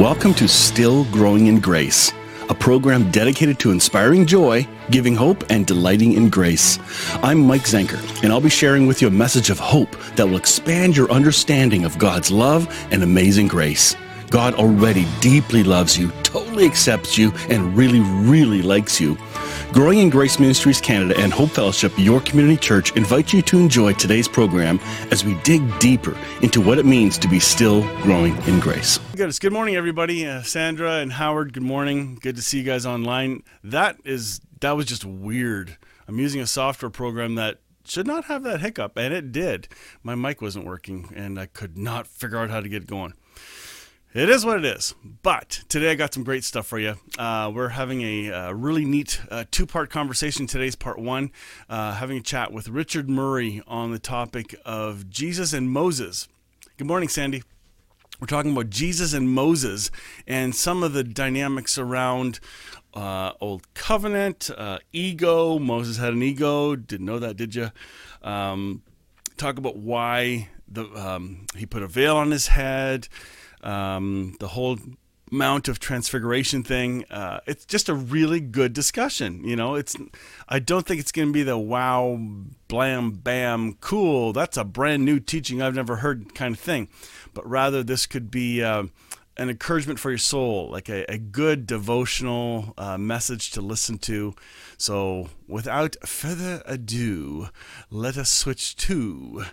Welcome to Still Growing in Grace, a program dedicated to inspiring joy, giving hope, and delighting in grace. I'm Mike Zenker, and I'll be sharing with you a message of hope that will expand your understanding of God's love and amazing grace. God already deeply loves you, totally accepts you, and really, really likes you. Growing in Grace Ministries Canada and Hope Fellowship, your community church, invite you to enjoy today's program as we dig deeper into what it means to be still growing in grace. Good. Good morning, everybody. Uh, Sandra and Howard. Good morning. Good to see you guys online. That is that was just weird. I'm using a software program that should not have that hiccup, and it did. My mic wasn't working, and I could not figure out how to get it going. It is what it is. But today I got some great stuff for you. Uh, we're having a, uh, really neat uh, two part conversation. Today's part one, uh, having a chat with Richard Murray on the topic of Jesus and Moses. Good morning, Sandy. We're talking about Jesus and Moses and some of the dynamics around uh, Old Covenant, ego. Moses had an ego. Didn't know that, did you? Um, talk about why the, um, he put a veil on his head um, the whole Mount of Transfiguration thing. Uh, it's just a really good discussion. You know, it's I don't think it's going to be the wow, blam, bam, cool. That's a brand new teaching I've never heard kind of thing, but rather this could be. Uh, an encouragement for your soul, like a, a good devotional uh, message to listen to. So, without further ado, let us switch to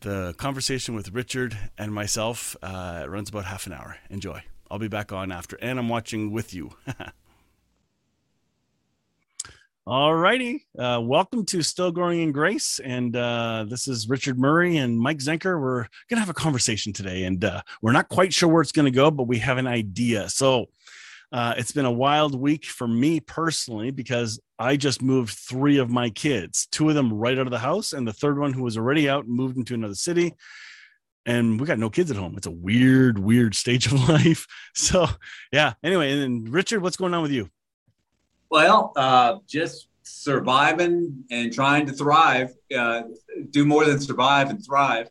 the conversation with Richard and myself. Uh, it runs about half an hour. Enjoy. I'll be back on after, and I'm watching with you. All righty. Uh, welcome to Still Growing in Grace. And uh, this is Richard Murray and Mike Zenker. We're going to have a conversation today, and uh, we're not quite sure where it's going to go, but we have an idea. So uh, it's been a wild week for me personally because I just moved three of my kids, two of them right out of the house, and the third one who was already out moved into another city. And we got no kids at home. It's a weird, weird stage of life. So, yeah. Anyway, and then Richard, what's going on with you? Well, uh, just surviving and trying to thrive, uh, do more than survive and thrive.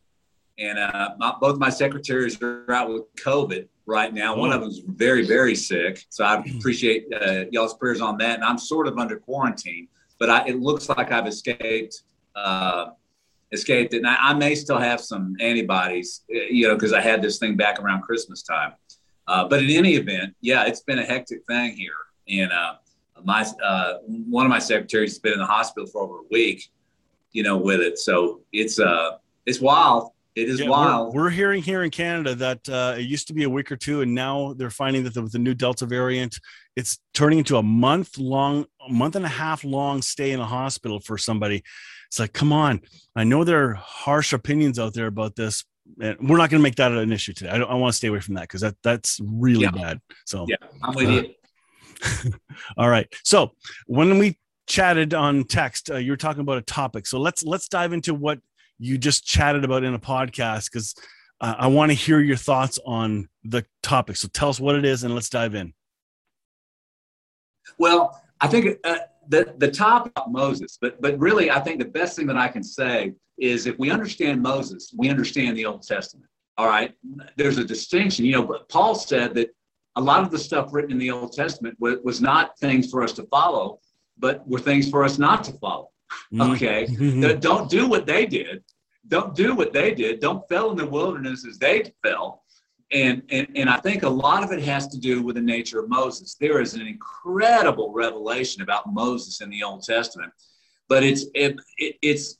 And uh, my, both my secretaries are out with COVID right now. Oh. One of them's very, very sick. So I appreciate uh, y'all's prayers on that. And I'm sort of under quarantine, but I, it looks like I've escaped. Uh, escaped it. And I, I, may still have some antibodies, uh, you know, because I had this thing back around Christmas time. Uh, but in any event, yeah, it's been a hectic thing here. And uh, my uh, one of my secretaries has been in the hospital for over a week, you know, with it. So it's uh it's wild. It is yeah, wild. We're, we're, hearing here in Canada that uh, it used to be a week or two, and now they're finding that the, with the new Delta variant, it's turning into a month long, a month and a half long stay in a hospital for somebody. It's like, come on! I know there are harsh opinions out there about this, and we're not going to make that an issue today. I, I want to stay away from that because that that's really yeah. bad. So yeah, I'm with uh, you. All right. So when we chatted on text, uh, you were talking about a topic. So let's let's dive into what you just chatted about in a podcast because uh, I want to hear your thoughts on the topic. So tell us what it is, and let's dive in. Well, I think uh, the the topic Moses, but but really, I think the best thing that I can say is if we understand Moses, we understand the Old Testament. All right, there's a distinction. You know, Paul said that a lot of the stuff written in the Old Testament was, was not things for us to follow, but were things for us not to follow. Mm-hmm. Okay. Mm-hmm. Don't do what they did. Don't do what they did. Don't fell in the wilderness as they fell. And, and, and I think a lot of it has to do with the nature of Moses. There is an incredible revelation about Moses in the Old Testament, but it's it, it, it's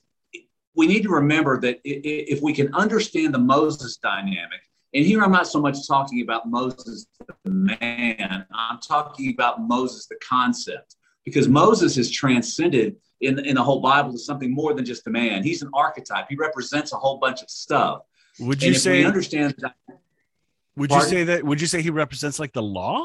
we need to remember that if we can understand the Moses dynamic, and here I'm not so much talking about Moses, the man, I'm talking about Moses, the concept, because Moses is transcended in, in the whole Bible to something more than just a man. He's an archetype, he represents a whole bunch of stuff. Would you say, understand that, would pardon? you say that, would you say he represents like the law?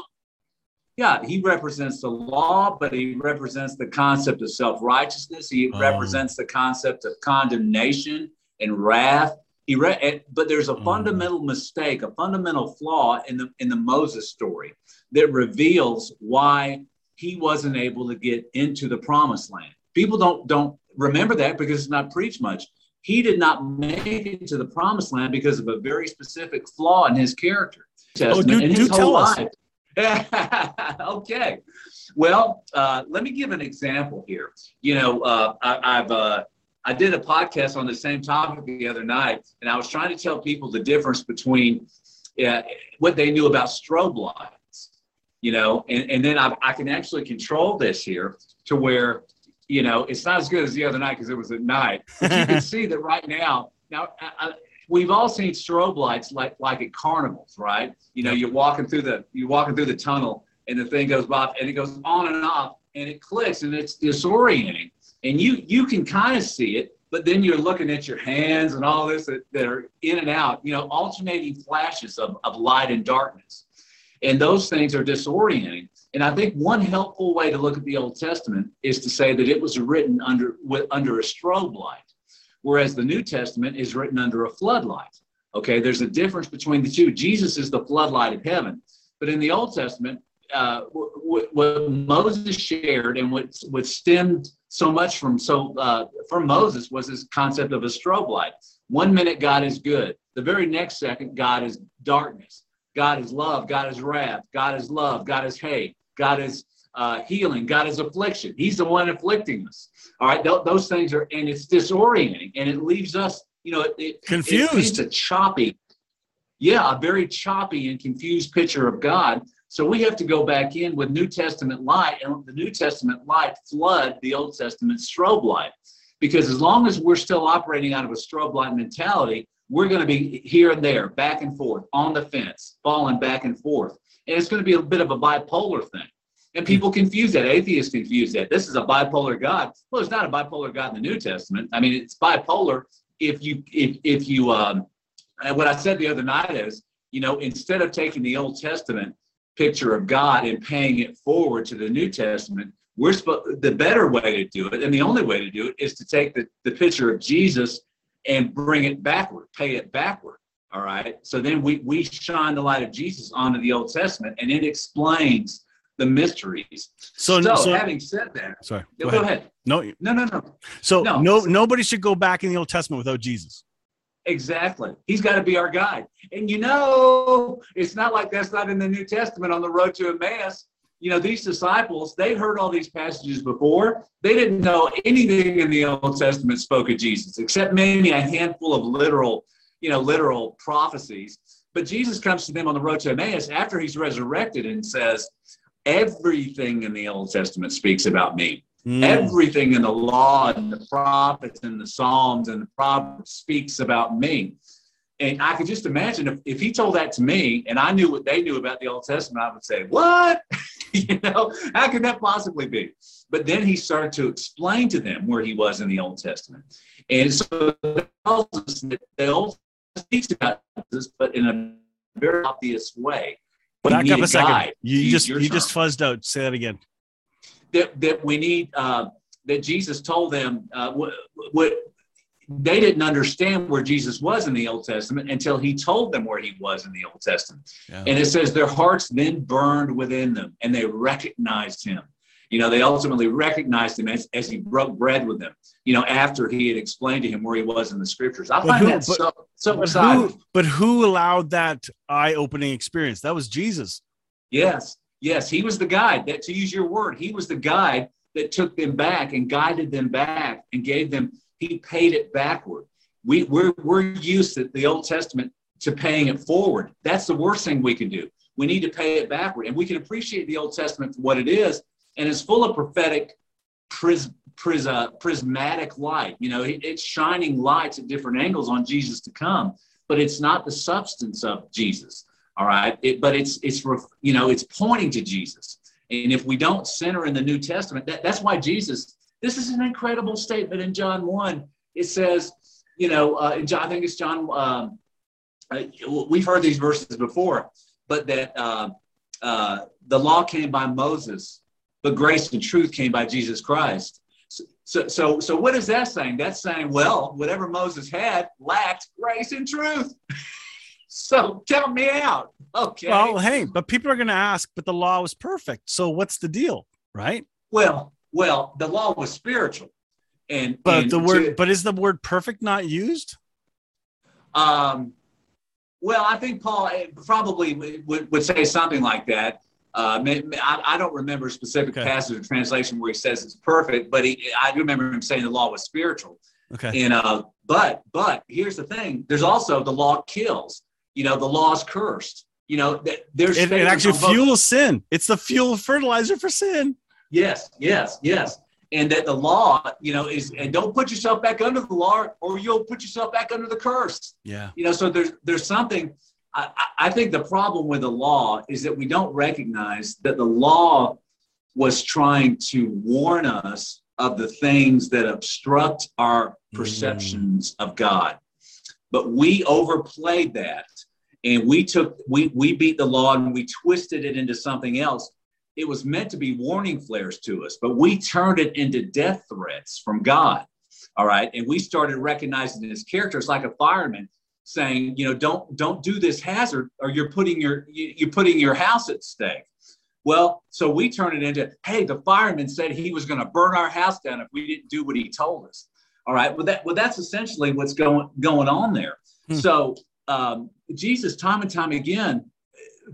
Yeah, he represents the law, but he represents the concept of self righteousness. He oh. represents the concept of condemnation and wrath but there's a mm. fundamental mistake, a fundamental flaw in the in the Moses story that reveals why he wasn't able to get into the promised land. People don't don't remember that because it's not preached much. He did not make it to the promised land because of a very specific flaw in his character. Testament oh, do, and his do whole tell us. life. okay. Well, uh, let me give an example here. You know, uh, I, have uh, I did a podcast on the same topic the other night, and I was trying to tell people the difference between uh, what they knew about strobe lights. You know, and, and then I, I can actually control this here to where you know it's not as good as the other night because it was at night. But you can see that right now. Now, I, we've all seen strobe lights like like at carnivals, right? You know, you're walking through the you're walking through the tunnel, and the thing goes by, and it goes on and off, and it clicks, and it's disorienting, and you you can kind of see it, but then you're looking at your hands and all this that, that are in and out, you know, alternating flashes of, of light and darkness, and those things are disorienting. And I think one helpful way to look at the Old Testament is to say that it was written under with, under a strobe light whereas the New Testament is written under a floodlight. Okay, there's a difference between the two. Jesus is the floodlight of heaven, but in the Old Testament, uh, what, what, Moses shared and what, what stemmed so much from so uh, from Moses was this concept of a strobe light. One minute God is good, the very next second God is darkness. God is love. God is wrath. God is love. God is hate. God is uh, healing. God is affliction. He's the one afflicting us. All right, Th- those things are, and it's disorienting, and it leaves us, you know, it, it confused. It's a choppy, yeah, a very choppy and confused picture of God. So we have to go back in with New Testament light, and the New Testament light flood the Old Testament strobe light. Because as long as we're still operating out of a strobe light mentality, we're going to be here and there, back and forth, on the fence, falling back and forth. And it's going to be a bit of a bipolar thing. And people confuse that. Atheists confuse that. This is a bipolar God. Well, it's not a bipolar God in the New Testament. I mean, it's bipolar if you if if you um and what I said the other night is, you know, instead of taking the Old Testament picture of God and paying it forward to the New Testament, we're supposed the better way to do it, and the only way to do it is to take the, the picture of Jesus and bring it backward, pay it backward. All right. So then we we shine the light of Jesus onto the Old Testament and it explains the mysteries. So, so, so having said that, sorry, go, go ahead. ahead. No, no, no, no. So no. no, nobody should go back in the Old Testament without Jesus. Exactly. He's got to be our guide. And you know, it's not like that's not in the New Testament on the road to Emmaus. You know, these disciples, they heard all these passages before. They didn't know anything in the Old Testament spoke of Jesus, except maybe a handful of literal, you know, literal prophecies. But Jesus comes to them on the road to Emmaus after he's resurrected and says, Everything in the Old Testament speaks about me. Mm. Everything in the law and the prophets and the Psalms and the Proverbs speaks about me. And I could just imagine if, if he told that to me and I knew what they knew about the Old Testament, I would say, What? you know, how could that possibly be? But then he started to explain to them where he was in the Old Testament. And so the Old Testament speaks about this, but in a very obvious way. Back up a, a second. You just you just fuzzed out. Say that again. That that we need uh, that Jesus told them uh, what, what they didn't understand where Jesus was in the Old Testament until he told them where he was in the Old Testament. Yeah. And it says their hearts then burned within them and they recognized him you know, they ultimately recognized him as, as he broke bread with them, you know, after he had explained to him where he was in the scriptures. I find who, that but, so, so but exciting. Who, but who allowed that eye opening experience? That was Jesus. Yes. Yes. He was the guide that, to use your word, he was the guide that took them back and guided them back and gave them, he paid it backward. We, we're, we're used to the Old Testament to paying it forward. That's the worst thing we can do. We need to pay it backward. And we can appreciate the Old Testament for what it is, and it's full of prophetic pris, pris, uh, prismatic light. You know, it, it's shining lights at different angles on Jesus to come, but it's not the substance of Jesus. All right, it, but it's it's you know it's pointing to Jesus. And if we don't center in the New Testament, that, that's why Jesus. This is an incredible statement in John one. It says, you know, uh, in John, I think it's John. Um, uh, we've heard these verses before, but that uh, uh, the law came by Moses, but grace and truth came by Jesus Christ. So, so, so what is that saying? That's saying, well, whatever Moses had lacked grace and truth. so count me out. Okay. Well, hey, but people are going to ask, but the law was perfect. So what's the deal, right? Well, well, the law was spiritual, and but and the word, to, but is the word perfect not used? Um, well, I think Paul eh, probably would, would say something like that. Uh, I, I, don't remember a specific okay. passage of translation where he says it's perfect, but he, I do remember him saying the law was spiritual. Okay. And uh, but but here's the thing: there's also the law kills. You know, the law is cursed. You know, that there's it, it actually fuels sin. It's the fuel fertilizer for sin. Yes, yes, yes. And that the law, you know, is and don't put yourself back under the law, or you'll put yourself back under the curse. Yeah. You know, so there's there's something. I, I think the problem with the law is that we don't recognize that the law was trying to warn us of the things that obstruct our perceptions mm. of God. But we overplayed that. And we took we we beat the law and we twisted it into something else. It was meant to be warning flares to us but we turned it into death threats from god. All right? And we started recognizing his characters like a fireman saying you know don't don't do this hazard or you're putting your you're putting your house at stake. Well so we turned it into hey the fireman said he was going to burn our house down if we didn't do what he told us all right well that well that's essentially what's going going on there hmm. so um, Jesus, time and time again,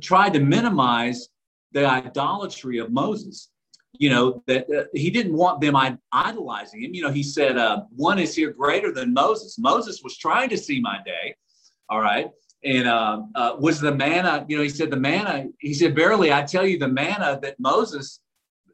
tried to minimize the idolatry of Moses. You know, that uh, he didn't want them idolizing him. You know, he said, uh, One is here greater than Moses. Moses was trying to see my day. All right. And uh, uh, was the manna, you know, he said, The manna, he said, Barely, I tell you, the manna that Moses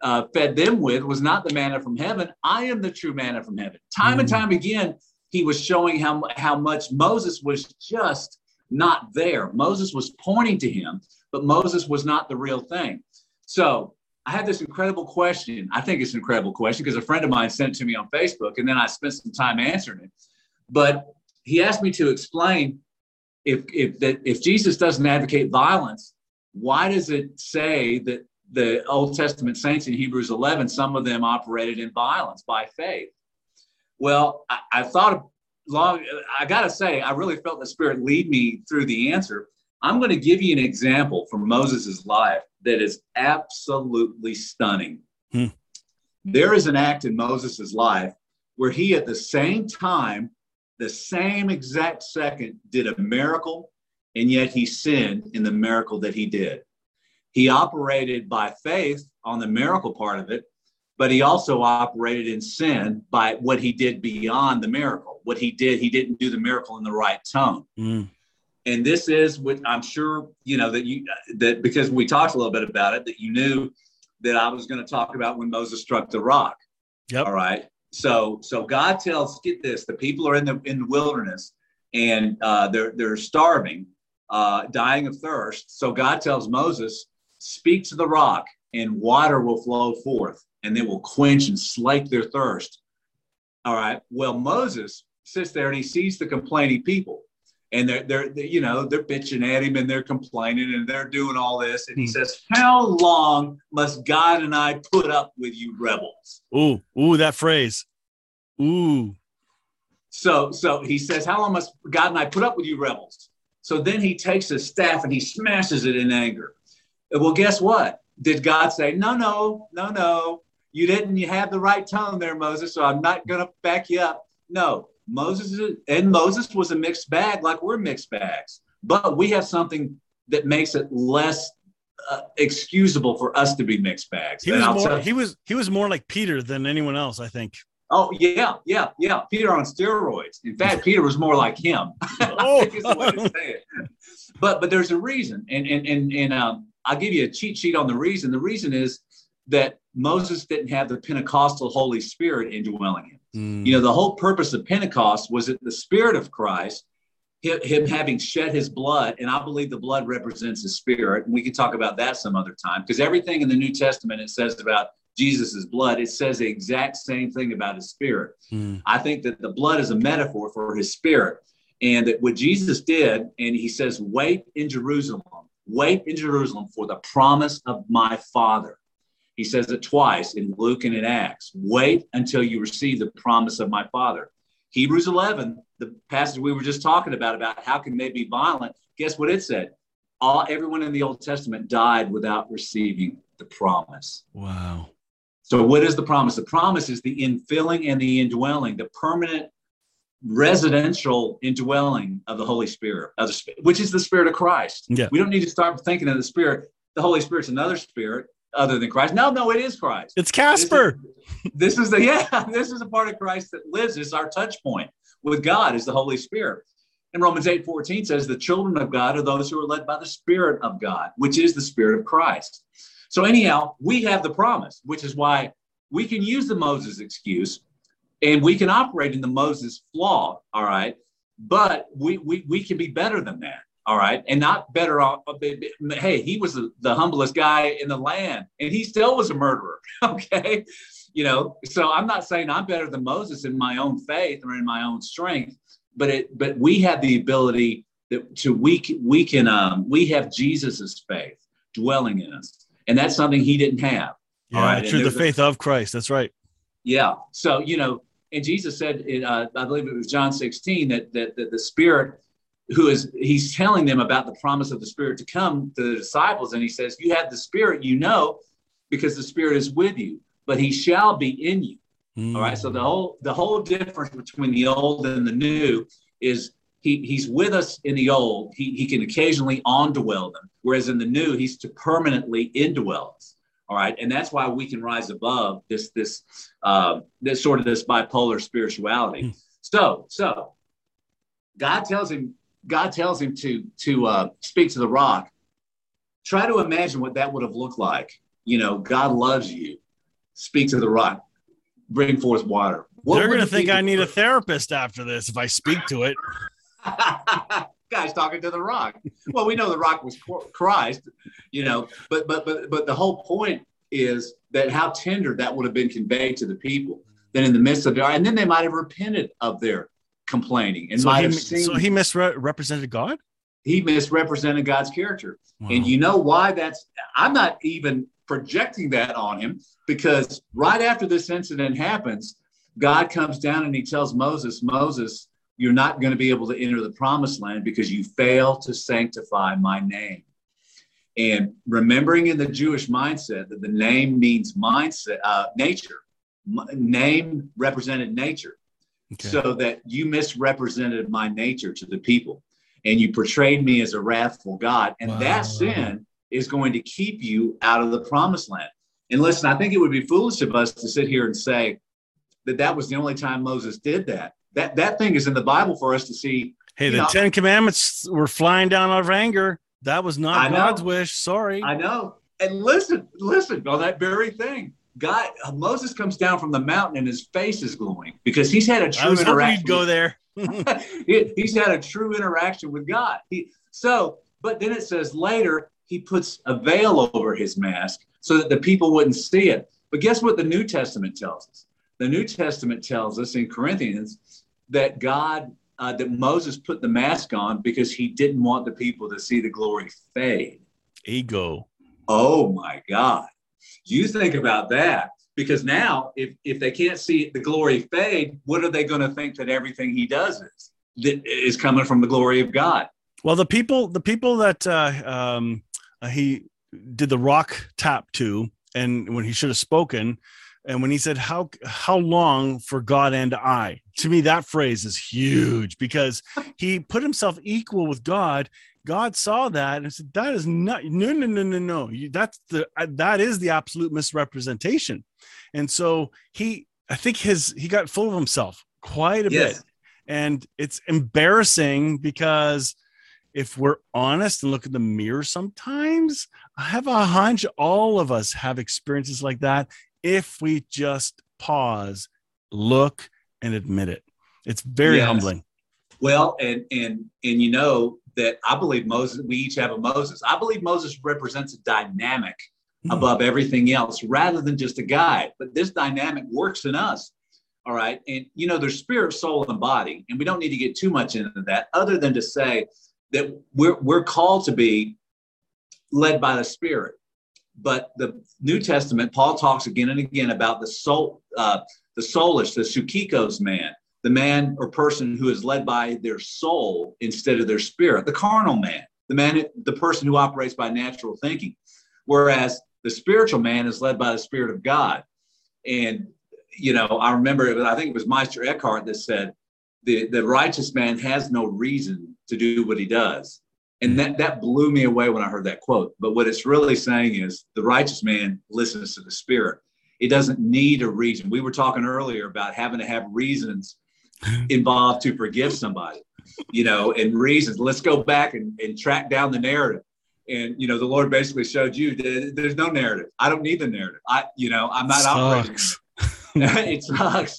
uh, fed them with was not the manna from heaven. I am the true manna from heaven. Time mm. and time again, he was showing how, how much Moses was just not there. Moses was pointing to him, but Moses was not the real thing. So I had this incredible question. I think it's an incredible question because a friend of mine sent it to me on Facebook, and then I spent some time answering it. But he asked me to explain if if that if Jesus doesn't advocate violence, why does it say that the Old Testament saints in Hebrews 11, some of them operated in violence by faith? Well, I, I thought long, I got to say, I really felt the Spirit lead me through the answer. I'm going to give you an example from Moses' life that is absolutely stunning. Hmm. There is an act in Moses' life where he, at the same time, the same exact second, did a miracle, and yet he sinned in the miracle that he did. He operated by faith on the miracle part of it, but he also operated in sin by what he did beyond the miracle. What he did, he didn't do the miracle in the right tone. Mm. And this is what I'm sure, you know, that you, that because we talked a little bit about it, that you knew that I was going to talk about when Moses struck the rock. Yep. All right. So, so God tells, get this, the people are in the, in the wilderness and uh, they're, they're starving, uh, dying of thirst. So God tells Moses, speak to the rock and water will flow forth and they will quench and slake their thirst. All right. Well, Moses sits there and he sees the complaining people. And they're, they're, they, you know, they're bitching at him and they're complaining and they're doing all this. And he hmm. says, How long must God and I put up with you rebels? Ooh, ooh, that phrase. Ooh. So, so he says, How long must God and I put up with you rebels? So then he takes his staff and he smashes it in anger. Well, guess what? Did God say, No, no, no, no, you didn't you have the right tone there, Moses, so I'm not going to back you up. No, Moses and Moses was a mixed bag, like we're mixed bags, but we have something that makes it less uh, excusable for us to be mixed bags. He was more. he was he was more like Peter than anyone else, I think. Oh yeah, yeah, yeah. Peter on steroids. In fact, Peter was more like him. oh. but but there's a reason, and and and and um, I'll give you a cheat sheet on the reason. The reason is that Moses didn't have the Pentecostal Holy Spirit indwelling him. Mm. You know, the whole purpose of Pentecost was that the Spirit of Christ, him, him, having shed his blood, and I believe the blood represents his spirit. And we can talk about that some other time because everything in the New Testament it says about Jesus' blood, it says the exact same thing about his spirit. Mm. I think that the blood is a metaphor for his spirit. And that what Jesus did, and he says, wait in Jerusalem, wait in Jerusalem for the promise of my Father. He says it twice in Luke and in Acts. Wait until you receive the promise of my Father. Hebrews 11, the passage we were just talking about, about how can they be violent, guess what it said? All everyone in the Old Testament died without receiving the promise. Residential indwelling of the Holy Spirit, of the, which is the Spirit of Christ. Yeah. We don't need to start thinking of the Spirit. The Holy Spirit's another spirit other than Christ. No, no, it is Christ. It's Casper. This is, this is the yeah. This is a part of Christ that lives. It's our touch point with God. Is the Holy Spirit. And Romans 8 14 says, The children of God are those who are led by the Spirit of God, which is the Spirit of Christ. So, anyhow, we have the promise, which is why we can use the Moses excuse and we can operate in the Moses flaw, all right? But we, we, we can be better than that, all right? And not better off. Hey, he was the, the humblest guy in the land and he still was a murderer, okay? You know, so I'm not saying I'm better than Moses in my own faith or in my own strength but it but we have the ability that to we we can um, we have Jesus's faith dwelling in us, and that's something he didn't have. Yeah, all right? through the faith a, of Christ. That's right. Yeah. So you know, and Jesus said, in, uh, I believe it was John 16, that, that that the Spirit, who is he's telling them about the promise of the Spirit to come to the disciples, and he says, "You have the Spirit, you know, because the Spirit is with you, but He shall be in you." Mm. All right. So the whole the whole difference between the old and the new is he, he's with us in the old. He, he can occasionally on-dwell them, whereas in the new, he's to permanently indwell us. All right, and that's why we can rise above this this uh, this sort of this bipolar spirituality. Mm. So so God tells him God tells him to to uh, speak to the rock. Try to imagine what that would have looked like. You know, God loves you. Speak to the rock bring forth water. What They're going to think I need a therapist after this if I speak to it. Guy's talking to the rock. Well, we know the rock was Christ, you know, but but but but the whole point is that how tender that would have been conveyed to the people. Then in the midst of their, and then they might have repented of their complaining and so might he, have seen. So he misrepresented God. He misrepresented God's character, wow. and you know why? That's I'm not even projecting that on him because right after this incident happens, God comes down and he tells Moses, Moses, you're not going to be able to enter the promised land because you fail to sanctify my name. And remembering in the Jewish mindset that the name means mindset, uh, nature, M- name represented nature. Okay. So that you misrepresented my nature to the people and you portrayed me as a wrathful God. And wow. that sin is going to keep you out of the promised land. And listen, I think it would be foolish of us to sit here and say that that was the only time Moses did that. That that thing is in the Bible for us to see. Hey, the know, Ten Commandments were flying down out of anger. That was not God's wish. Sorry. I know. And listen, listen on that very thing. God, Moses comes down from the mountain and his face is glowing because he's had a true I was interaction. You'd go there. he, he's had a true interaction with God. He, so, but then it says later he puts a veil over his mask so that the people wouldn't see it. But guess what the New Testament tells us? The New Testament tells us in Corinthians that God, uh, that Moses put the mask on because he didn't want the people to see the glory fade. Ego. Oh my God. You think about that. Because now, if, if they can't see the glory fade, what are they going to think that everything he does is? That is coming from the glory of God. Well, the people, the people that uh, um, uh, he did the rock tap to, and when he should have spoken, and when he said how how long for God and I, to me that phrase is huge because he put himself equal with God. God saw that and said, "That is not no no no no no. You, that's the uh, that is the absolute misrepresentation." And so he, I think his he got full of himself quite a yes. bit, and it's embarrassing because if we're honest and look in the mirror sometimes, I have a hunch all of us have experiences like that if we just pause, look, and admit it. It's very yes. humbling. Well, and and and you know that I believe Moses, we each have a Moses. I believe Moses represents a dynamic mm-hmm. above everything else rather than just a guide. But this dynamic works in us. All right. And you know, there's spirit, soul, and body. And we don't need to get too much into that, other than to say that we're, we're called to be led by the Spirit. But the New Testament, Paul talks again and again about the soul, uh, the soulish, the psychikos man, the man or person who is led by their soul instead of their spirit, the carnal man, the man, the person who operates by natural thinking. Whereas the spiritual man is led by the Spirit of God. And, you know, I remember, I think it was Meister Eckhart that said, the, the righteous man has no reason to do what he does. And that, that blew me away when I heard that quote. But what it's really saying is the righteous man listens to the spirit. It doesn't need a reason. We were talking earlier about having to have reasons involved to forgive somebody, you know, and reasons. Let's go back and, and track down the narrative. And, you know, the Lord basically showed you that there's no narrative. I don't need the narrative. I, you know, I'm not Sucks. operating. it sucks.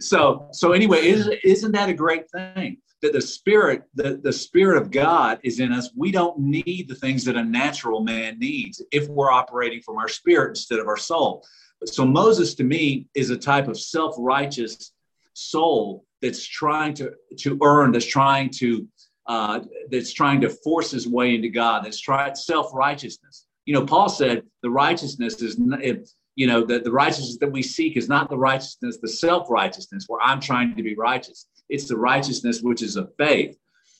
so, so anyway, isn't, isn't that a great thing? That the spirit the, the spirit of god is in us. We don't need the things that a natural man needs if we're operating from our spirit instead of our soul. So moses to me is a type of self-righteous soul that's trying to to earn that's trying to uh, that's trying to force his way into god that's trying self-righteousness. You know paul said the righteousness is you know the, the righteousness that we seek is not the righteousness the self-righteousness where i'm trying to be righteous it's the righteousness which is of faith,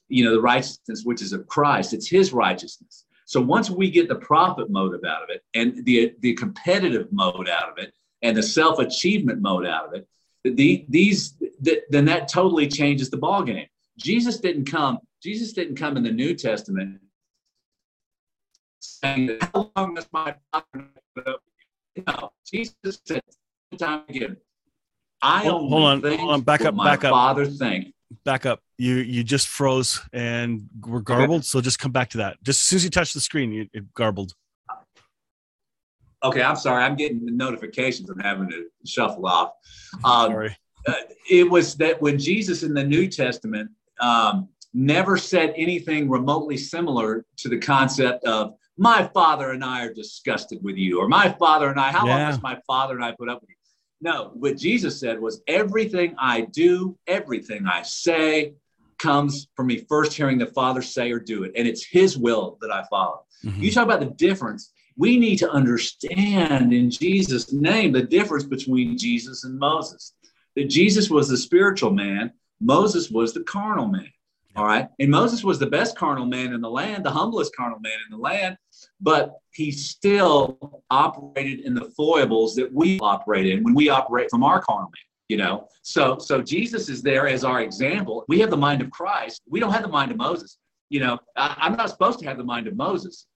you know, the righteousness which is of Christ. It's his righteousness. So once we get the profit motive out of it and the, the competitive mode out of it and the self achievement mode out of it, the, these the, then that totally changes the ball game. Jesus didn't come. Jesus didn't come in the New Testament saying, "How long does my father?" No, Jesus said time again, I hold, hold on, hold on, back up, back up. Father think. Back up. You you just froze and were garbled. Okay. So just come back to that. Just as soon as you touch the screen, you, it garbled. Okay, I'm sorry. I'm getting the notifications. I'm having to shuffle off. Um, sorry. Uh, it was that when Jesus in the New Testament um, never said anything remotely similar to the concept of my father and I are disgusted with you, or my father and I, how yeah. long does my father and I put up with you? No, what Jesus said was everything I do, everything I say comes from me first hearing the Father say or do it. And it's his will that I follow. Mm-hmm. You talk about the difference. We need to understand in Jesus' name the difference between Jesus and Moses. That Jesus was the spiritual man, Moses was the carnal man. All right. And Moses was the best carnal man in the land, the humblest carnal man in the land, but he still operated in the foibles that we operate in when we operate from our man. You know, so so Jesus is there as our example. We have the mind of Christ. We don't have the mind of Moses. You know, I, am not supposed to have the mind of Moses.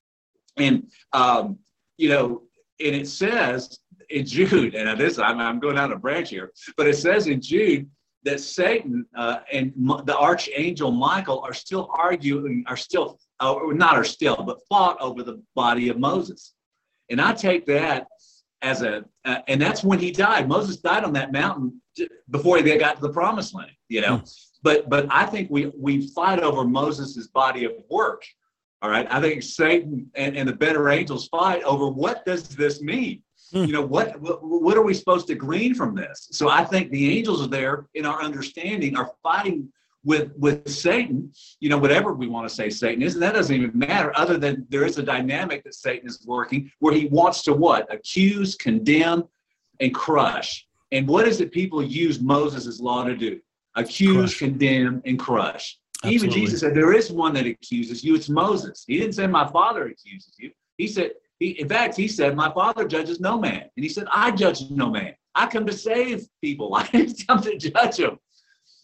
And um, you know, and it says in Jude, and this I'm, I'm going down a branch here, but it says in Jude that Satan uh, and the archangel Michael are still arguing, are still, uh, not are still, but fought over the body of Moses. And I take that as a, uh, and that's when he died. Moses died on that mountain before he got to the promised land, you know. Mm. But but I think we we fight over Moses's body of work. All right. I think Satan and, and the better angels fight over what does this mean? Hmm. You know, what, what are we supposed to glean from this? So I think the angels are there in our understanding are fighting with with Satan, you know, whatever we want to say Satan is, and that doesn't even matter, other than there is a dynamic that Satan is working where he wants to what? Accuse, condemn, and crush. And what is it people use Moses' law to do? Accuse, crush. condemn, and crush. Absolutely. Even Jesus said, There is one that accuses you, it's Moses. He didn't say, My father accuses you. He said, he, in fact, he said, My father judges no man. And he said, I judge no man. I come to save people. I didn't come to judge them.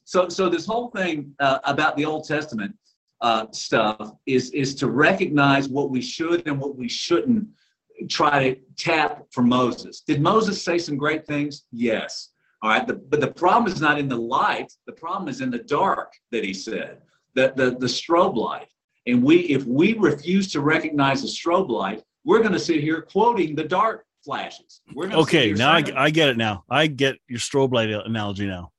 So, so this whole thing uh, about the Old Testament uh, stuff is, is to recognize what we should and what we shouldn't try to tap from Moses. Did Moses say some great things? Yes. All right. The, but the problem is not in the light. The problem is in the dark that he said, the, the, the strobe light. And we, if we refuse to recognize the strobe light, we're going to sit here quoting the dark flashes. We're going okay. Now I, I get it. Now I get your strobe light analogy now.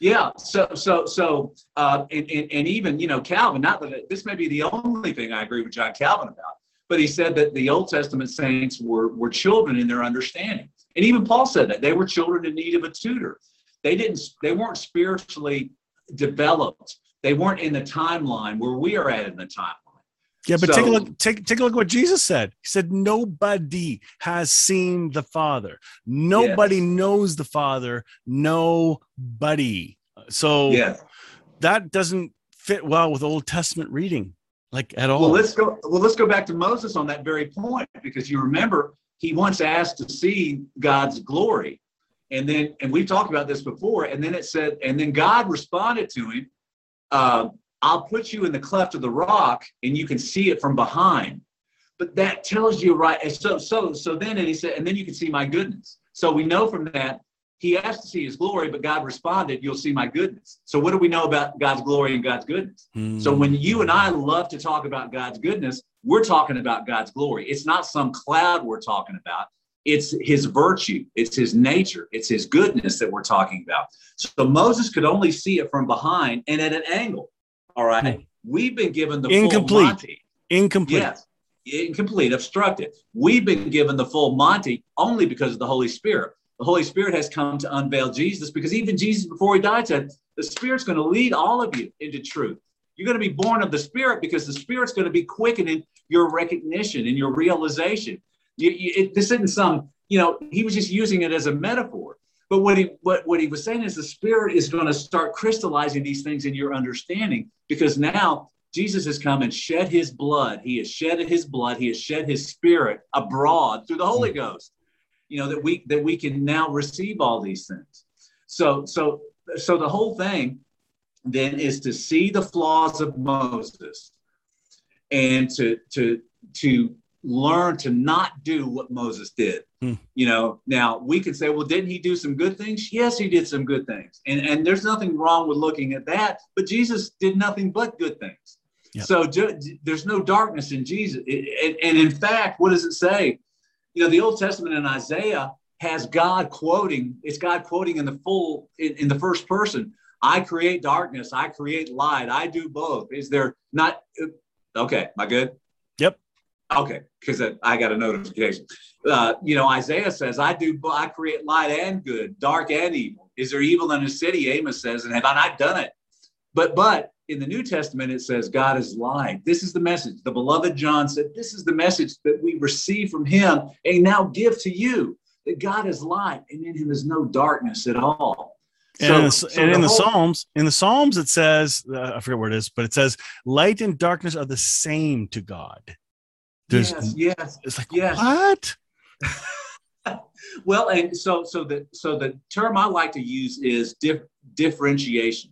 Yeah. So so so uh, and, and, and even you know Calvin. Not that this may be the only thing I agree with John Calvin about, but he said that the Old Testament saints were were children in their understanding, and even Paul said that they were children in need of a tutor. They didn't. They weren't spiritually developed. They weren't in the timeline where we are at in the timeline. Yeah, but so, take a look. Take take a look. What Jesus said. He said, "Nobody has seen the Father. Nobody yes. knows the Father. Nobody." So yeah. that doesn't fit well with Old Testament reading, like at all. Well, let's go. Well, let's go back to Moses on that very point because you remember he once asked to see God's glory, And then, and we've talked about this before. And then it said, and then God responded to him, uh, I'll put you in the cleft of the rock and you can see it from behind. But that tells you, right? So, so, so then, and he said, and then you can see my goodness. So we know from that he asked to see his glory, but God responded, You'll see my goodness. So, what do we know about God's glory and God's goodness? Mm. So, when you and I love to talk about God's goodness, we're talking about God's glory. It's not some cloud we're talking about, it's his virtue, it's his nature, it's his goodness that we're talking about. So, Moses could only see it from behind and at an angle. All right. Mm. We've been given the incomplete. full Monty. Incomplete. Yes incomplete, obstructed. We've been given the full Monty only because of the Holy Spirit the Holy Spirit has come to unveil Jesus because even Jesus, before he died, said, The Spirit's going to lead all of you into truth. You're going to be born of the Spirit because the Spirit's going to be quickening your recognition and your realization. You, you, it, this isn't some, you know, he was just using it as a metaphor. But what he what, what he was saying is the Spirit is going to start crystallizing these things in your understanding because now Jesus has come and shed his blood. He has shed his blood. He has shed his spirit abroad through the Holy mm. Ghost you know that we that we can now receive all these things so so so the whole thing then is to see the flaws of moses and to to to learn to not do what moses did hmm. you know now we could say well didn't he do some good things yes he did some good things and and there's nothing wrong with looking at that but jesus did nothing but good things yep. so ju- there's no darkness in jesus and, and in fact what does it say you know, the Old Testament in Isaiah has God quoting, it's God quoting in the full, in, in the first person. I create darkness, I create light, I do both. Is there not, okay, am I good? Okay, because I got a notification. Uh, you know, Isaiah says, I do, I create light and good, dark and evil. Is there evil in the city? Amos says, and have I not done it? But, but in the New Testament, it says God is light. This is the message. The beloved John said, This is the message that we receive from him and now give to you that God is light and in him is no darkness at all. And, so, in, the, so and in the, whole, Psalms, in the Psalms, it says, uh, I forget where it is, but it says, light and darkness are the same to God. There's, yes, yes. It's like, yes. what? well, and so, so the, so the term I like to use is dif- differentiation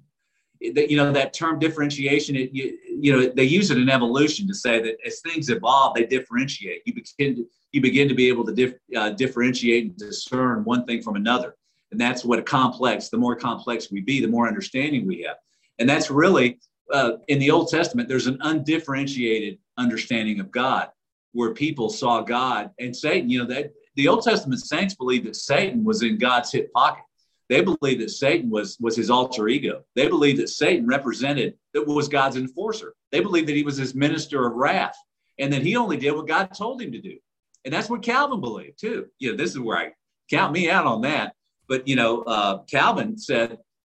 that you know that term differentiation it, you, you know they use it in evolution to say that as things evolve they differentiate you begin to you begin to be able to dif, uh, differentiate and discern one thing from another and that's what a complex the more complex we be the more understanding we have and that's really uh, in the old testament there's an undifferentiated understanding of god where people saw god and satan you know that the old testament saints believed that satan was in god's hip pocket they believed that Satan was, was his alter ego. They believed that Satan represented, that was God's enforcer. They believed that he was his minister of wrath and that he only did what God told him to do. And that's what Calvin believed too. You know, this is where I count me out on that. But, you know, uh, Calvin said,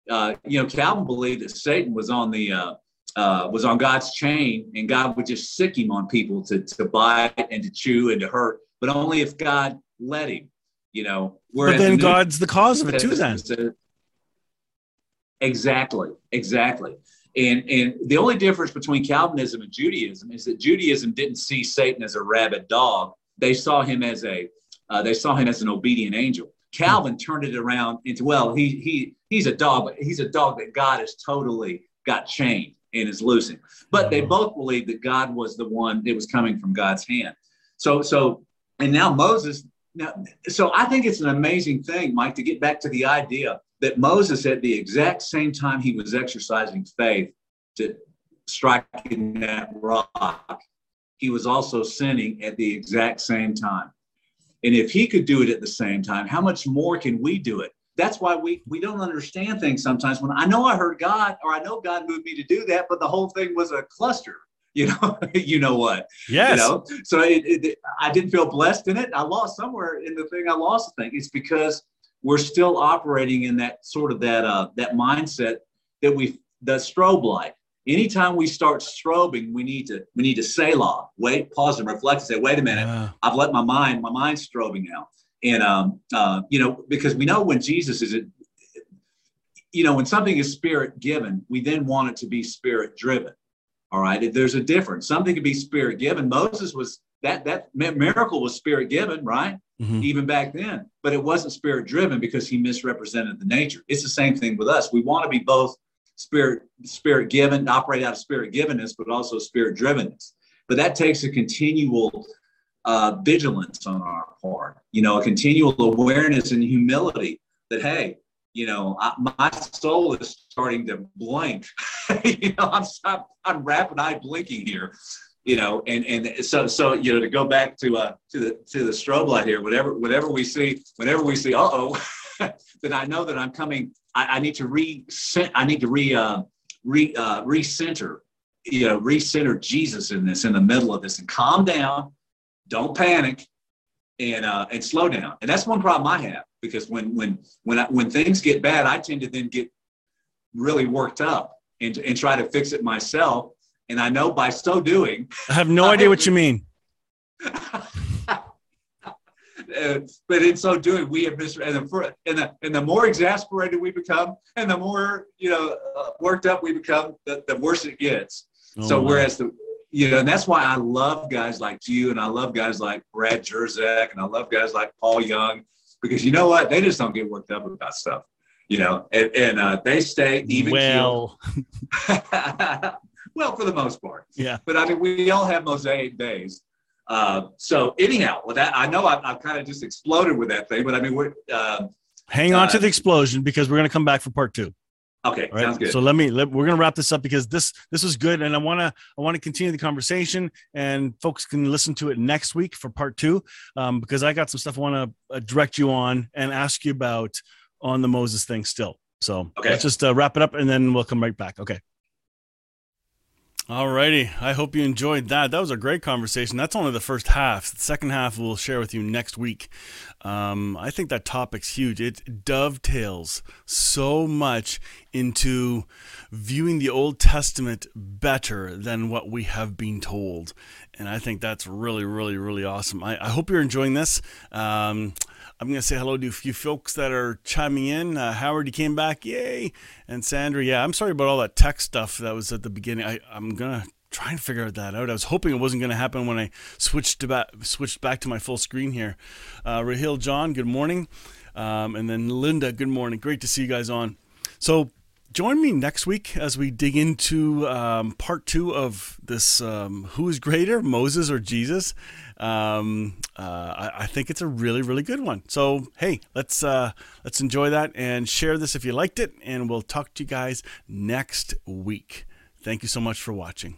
uh, you know, Calvin believed that Satan was on the, uh, uh, was on God's chain and God would just sic him on people to, to bite and to chew and to hurt, but only if God let him you know. But then the God's the cause of it too. Then exactly, exactly. And and the only difference between Calvinism and Judaism is that Judaism didn't see Satan as a rabid dog; they saw him as a uh, they saw him as an obedient angel. Calvin turned it around into well, he he he's a dog, but he's a dog that God has totally got chained and is losing. But they uh-huh. both believed that God was the one that was coming from God's hand. So so and now Moses now, so I think it's an amazing thing, Mike, to get back to the idea that Moses, at the exact same time he was exercising faith to striking that rock, he was also sinning at the exact same time. And if he could do it at the same time, how much more can we do it? That's why we, we don't understand things sometimes. When I know I heard God or I know God moved me to do that, but the whole thing was a cluster you know, you know what? Yes. You know, so it, it, I didn't feel blessed in it. I lost somewhere in the thing. I lost the thing. It's because we're still operating in that sort of that uh, that mindset that we the strobe light. Anytime we start strobing, we need to we need to say law, wait, pause, and reflect, and say, wait a minute. I've let my mind, my mind's strobing now, and um, uh, you know, because we know when Jesus is, you know, when something is spirit given, we then want it to be spirit driven. All right. There's a difference. Something can be spirit given. Moses was that that miracle was spirit given, right? Mm-hmm. Even back then, but it wasn't spirit driven because he misrepresented the nature. It's the same thing with us. We want to be both spirit spirit given, operate out of spirit givenness, but also spirit drivenness. But that takes a continual uh, vigilance on our part. You know, a continual awareness and humility that hey, you know, I, my soul is starting to blink. you know, I'm, I'm I'm rapid eye blinking here you know, and and so so you know to go back to uh to the to the strobe light here, whatever whatever we see, whenever we see, uh oh, then I know that I'm coming. I, I need to re I need to re uh, re uh, recenter, you know, recenter Jesus in this in the middle of this and calm down, don't panic, and uh and slow down. And that's one problem I have because when when when I, when things get bad, I tend to then get really worked up and and try to fix it myself and I know by so doing, I have no idea what you mean. uh, but in so doing, we have missed, and the, and the, and the more exasperated we become, and the more you know uh, worked up we become, the, the worse it gets. Oh, so whereas the you know, and that's why I love guys like you, and I love guys like Brad Jersak, and I love guys like Paul Young, because you know what? They just don't get worked up about stuff, you know, and, and uh, they stay even. Well. Well, for the most part. Yeah. But I mean, we all have mosaic days. Uh, so anyhow, with that, I know I've, I've, kind of just exploded with that thing, but I mean, we're uh, hang on uh, to the explosion because we're going to come back for part two. Okay, right? sounds good. So let me let, we're going to wrap this up because this this was good, and I want to I want to continue the conversation, and folks can listen to it next week for part two, um, because I got some stuff I want to uh, direct you on and ask you about on the Moses thing still. So okay. let's just uh, wrap it up, and then we'll come right back. Okay. Alrighty, I hope you enjoyed that. That was a great conversation. That's only the first half. The second half we'll share with you next week. Um, I think that topic's huge. It dovetails so much into viewing the Old Testament better than what we have been told, and I think that's really, really, really awesome. I, I hope you're enjoying this. Um, I'm going to say hello to a few folks that are chiming in. Uh, Howard, you came back. Yay. And Sandra, yeah, I'm sorry about all that tech stuff that was at the beginning. I, I'm going to try and figure that out. I was hoping it wasn't going to happen when I switched to back, switched back to my full screen here. Uh, Rahil John, good morning. Um, and then Linda, good morning. Great to see you guys on. So join me next week as we dig into um, part two of this um, Who is Greater, Moses or Jesus? um, uh, I, I, think it's a really really good one. So hey, let's uh, let's enjoy that and share this if you liked it, and we'll talk to you guys next week. Thank you so much for watching.